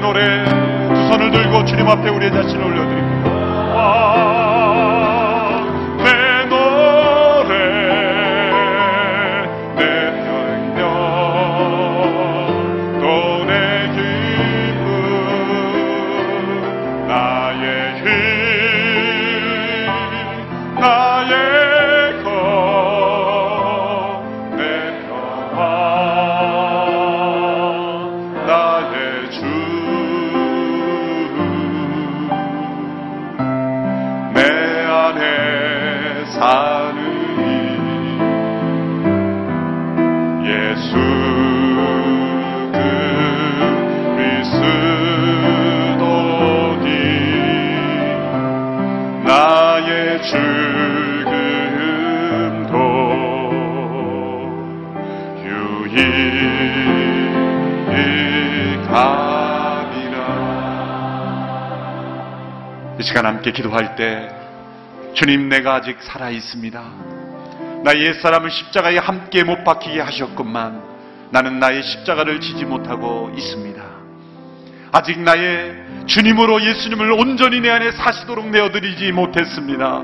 노래 두 손을 들고 주님 앞에 우리의 자신을 올려드립니다 사느니 예수 그리스도니 나의 죽음도 유익함이라. 이 시간 함께 기도할 때 주님 내가 아직 살아 있습니다. 나의 옛사람을 십자가에 함께 못 박히게 하셨건만 나는 나의 십자가를 지지 못하고 있습니다. 아직 나의 주님으로 예수님을 온전히 내 안에 사시도록 내어드리지 못했습니다.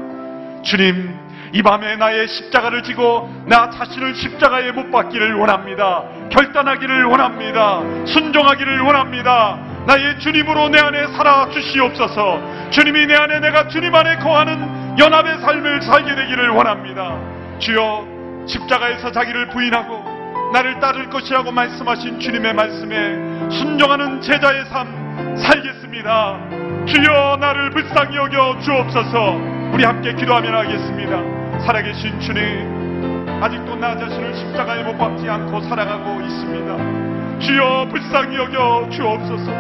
주님, 이 밤에 나의 십자가를 지고 나 자신을 십자가에 못 박기를 원합니다. 결단하기를 원합니다. 순종하기를 원합니다. 나의 주님으로 내 안에 살아 주시옵소서. 주님이 내 안에 내가 주님 안에 거하는 연합의 삶을 살게 되기를 원합니다. 주여 십자가에서 자기를 부인하고 나를 따를 것이라고 말씀하신 주님의 말씀에 순종하는 제자의 삶 살겠습니다. 주여 나를 불쌍히 여겨 주옵소서. 우리 함께 기도하며 하겠습니다. 살아계신 주님, 아직도 나 자신을 십자가에 못 박지 않고 살아가고 있습니다. 주여 불쌍히 여겨 주옵소서.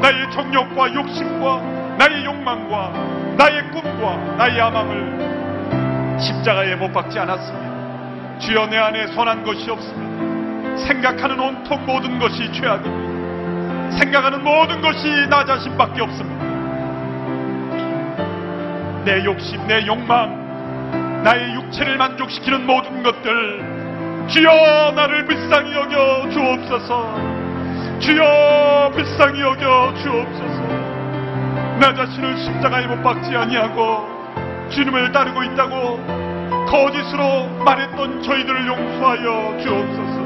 나의 정욕과 욕심과 나의 욕망과 나의 꿈과 나의 야망을 십자가에 못 박지 않았습니다. 주여 내 안에 선한 것이 없습니다. 생각하는 온통 모든 것이 죄악입니다. 생각하는 모든 것이 나 자신밖에 없습니다. 내 욕심, 내 욕망, 나의 육체를 만족시키는 모든 것들, 주여 나를 불쌍히 여겨 주옵소서. 주여 불쌍히 여겨 주옵소서. 나 자신을 십자가에 못 박지 아니하고 주님을 따르고 있다고 거짓으로 말했던 저희들을 용서하여 주옵소서.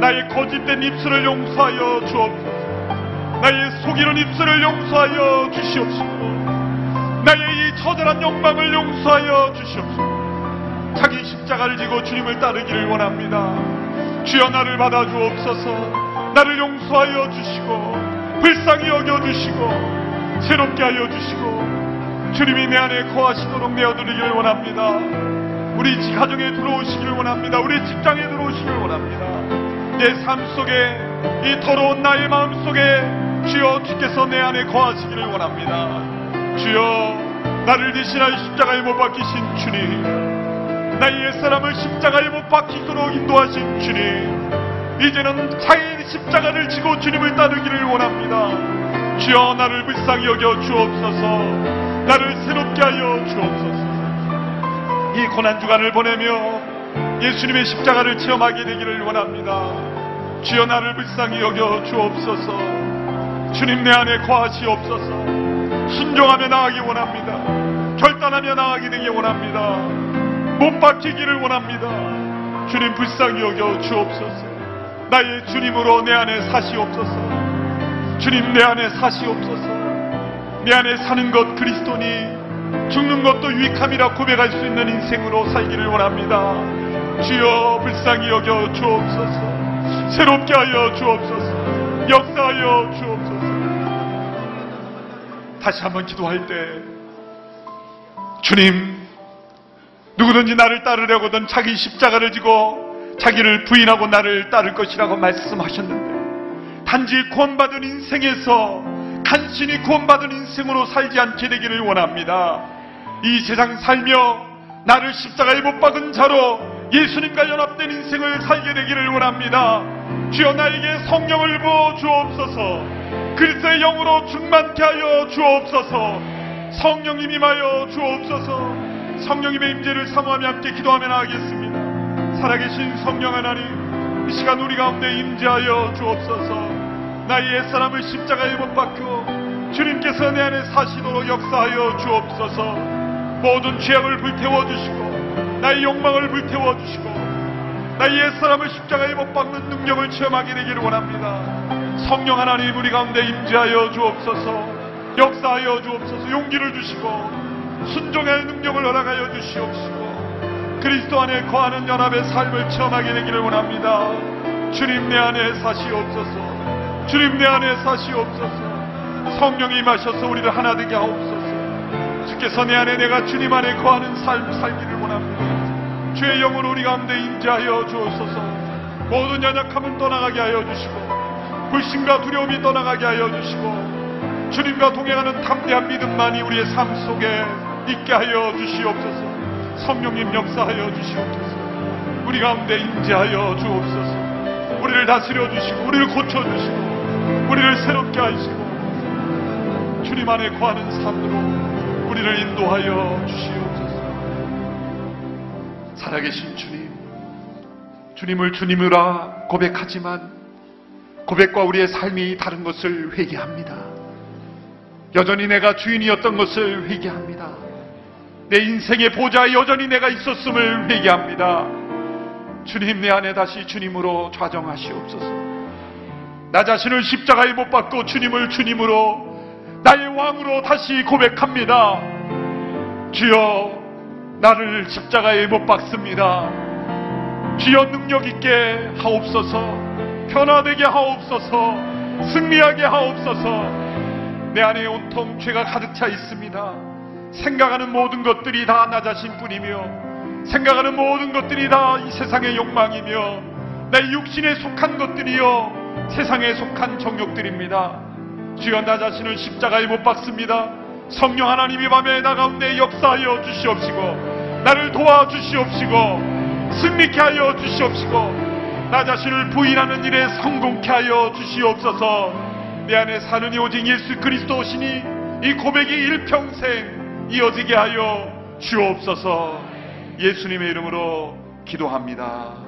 나의 거짓된 입술을 용서하여 주옵소서. 나의 속이는 입술을 용서하여 주시옵시고 나의 이 처절한 욕망을 용서하여 주시옵소서. 자기 십자가를 지고 주님을 따르기를 원합니다. 주여 나를 받아 주옵소서. 나를 용서하여 주시고 불쌍히 여겨 주시고 새롭게 하여 주시고 주님이 내 안에 거하시도록 내어드리기를 원합니다. 우리 가정에 들어오시기를 원합니다. 우리 직장에 들어오시기를 원합니다. 내 삶 속에 이 더러운 나의 마음 속에 주여 주께서 내 안에 거하시기를 원합니다. 주여 나를 대신하여 십자가에 못 박히신 주님 나의 옛사람을 십자가에 못 박히도록 인도하신 주님 이제는 자기 십자가를 지고 주님을 따르기를 원합니다. 주여 나를 불쌍히 여겨 주옵소서. 나를 새롭게 하여 주옵소서. 이 고난주간을 보내며 예수님의 십자가를 체험하게 되기를 원합니다. 주여 나를 불쌍히 여겨 주옵소서. 주님 내 안에 거하시옵소서. 순종하며 나가기 원합니다. 결단하며 나가게 되기 원합니다. 못 박히기를 원합니다. 주님 불쌍히 여겨 주옵소서. 나의 주님으로 내 안에 사시옵소서 주님 내 안에 사시옵소서. 내 안에 사는 것 그리스도니 죽는 것도 유익함이라 고백할 수 있는 인생으로 살기를 원합니다. 주여 불쌍히 여겨 주옵소서. 새롭게 하여 주옵소서. 역사하여 주옵소서. 다시 한번 기도할 때 주님 누구든지 나를 따르려거든 자기 십자가를 지고 자기를 부인하고 나를 따를 것이라고 말씀하셨는데 단지 구원받은 인생에서 간신히 구원받은 인생으로 살지 않게 되기를 원합니다. 이 세상 살며 나를 십자가에 못 박은 자로 예수님과 연합된 인생을 살게 되기를 원합니다. 주여 나에게 성령을 부어 주옵소서. 그리스도의 영으로 충만케 하여 주옵소서. 성령님 임하여 주옵소서. 성령님의 임재를 사모하며 함께 기도하며 나가겠습니다. 살아계신 성령 하나님, 이 시간 우리 가운데 임재하여 주옵소서. 나의 옛사람을 십자가에 못 박혀 주님께서 내 안에 사시도록 역사하여 주옵소서. 모든 죄악을 불태워 주시고 나의 욕망을 불태워 주시고 나의 옛사람을 십자가에 못 박는 능력을 체험하게 되기를 원합니다. 성령 하나님 우리 가운데 임재하여 주옵소서. 역사하여 주옵소서. 용기를 주시고 순종의 능력을 허락하여 주시옵시고 그리스도 안에 거하는 연합의 삶을 체험하게 되기를 원합니다. 주님 내 안에 사시옵소서. 주님 내 안에 사시옵소서. 성령이 임하셔서 우리를 하나 되게 하옵소서. 주께서 내 안에 내가 주님 안에 거하는 삶 살기를 원합니다. 주의 영으로 우리 가운데 임재하여 주옵소서. 모든 연약함은 떠나가게 하여 주시고 불신과 두려움이 떠나가게 하여 주시고 주님과 동행하는 담대한 믿음만이 우리의 삶 속에 있게 하여 주시옵소서. 성령님 역사하여 주시옵소서. 우리 가운데 임재하여 주옵소서. 우리를 다스려 주시고 우리를 고쳐 주시고 우리를 새롭게 하시고 주님 안에 거하는 삶으로 우리를 인도하여 주시옵소서. 살아계신 주님, 주님을 주님이라 고백하지만 고백과 우리의 삶이 다른 것을 회개합니다. 여전히 내가 주인이었던 것을 회개합니다. 내 인생의 보좌에 여전히 내가 있었음을 회개합니다. 주님 내 안에 다시 주님으로 좌정하시옵소서. 나 자신을 십자가에 못 박고 주님을 주님으로 나의 왕으로 다시 고백합니다. 주여 나를 십자가에 못 박습니다. 주여 능력 있게 하옵소서. 변화되게 하옵소서. 승리하게 하옵소서. 내 안에 온통 죄가 가득 차 있습니다. 생각하는 모든 것들이 다 나 자신뿐이며 생각하는 모든 것들이 다 이 세상의 욕망이며 내 육신에 속한 것들이요 세상에 속한 정욕들입니다. 주여 나 자신을 십자가에 못 박습니다. 성령 하나님이 밤에 나 가운데 역사하여 주시옵시고 나를 도와주시옵시고 승리케 하여 주시옵시고 나 자신을 부인하는 일에 성공케 하여 주시옵소서 내 안에 사는 이 오직 예수 그리스도시니 이 고백이 일평생 이어지게 하여 주옵소서 예수님의 이름으로 기도합니다.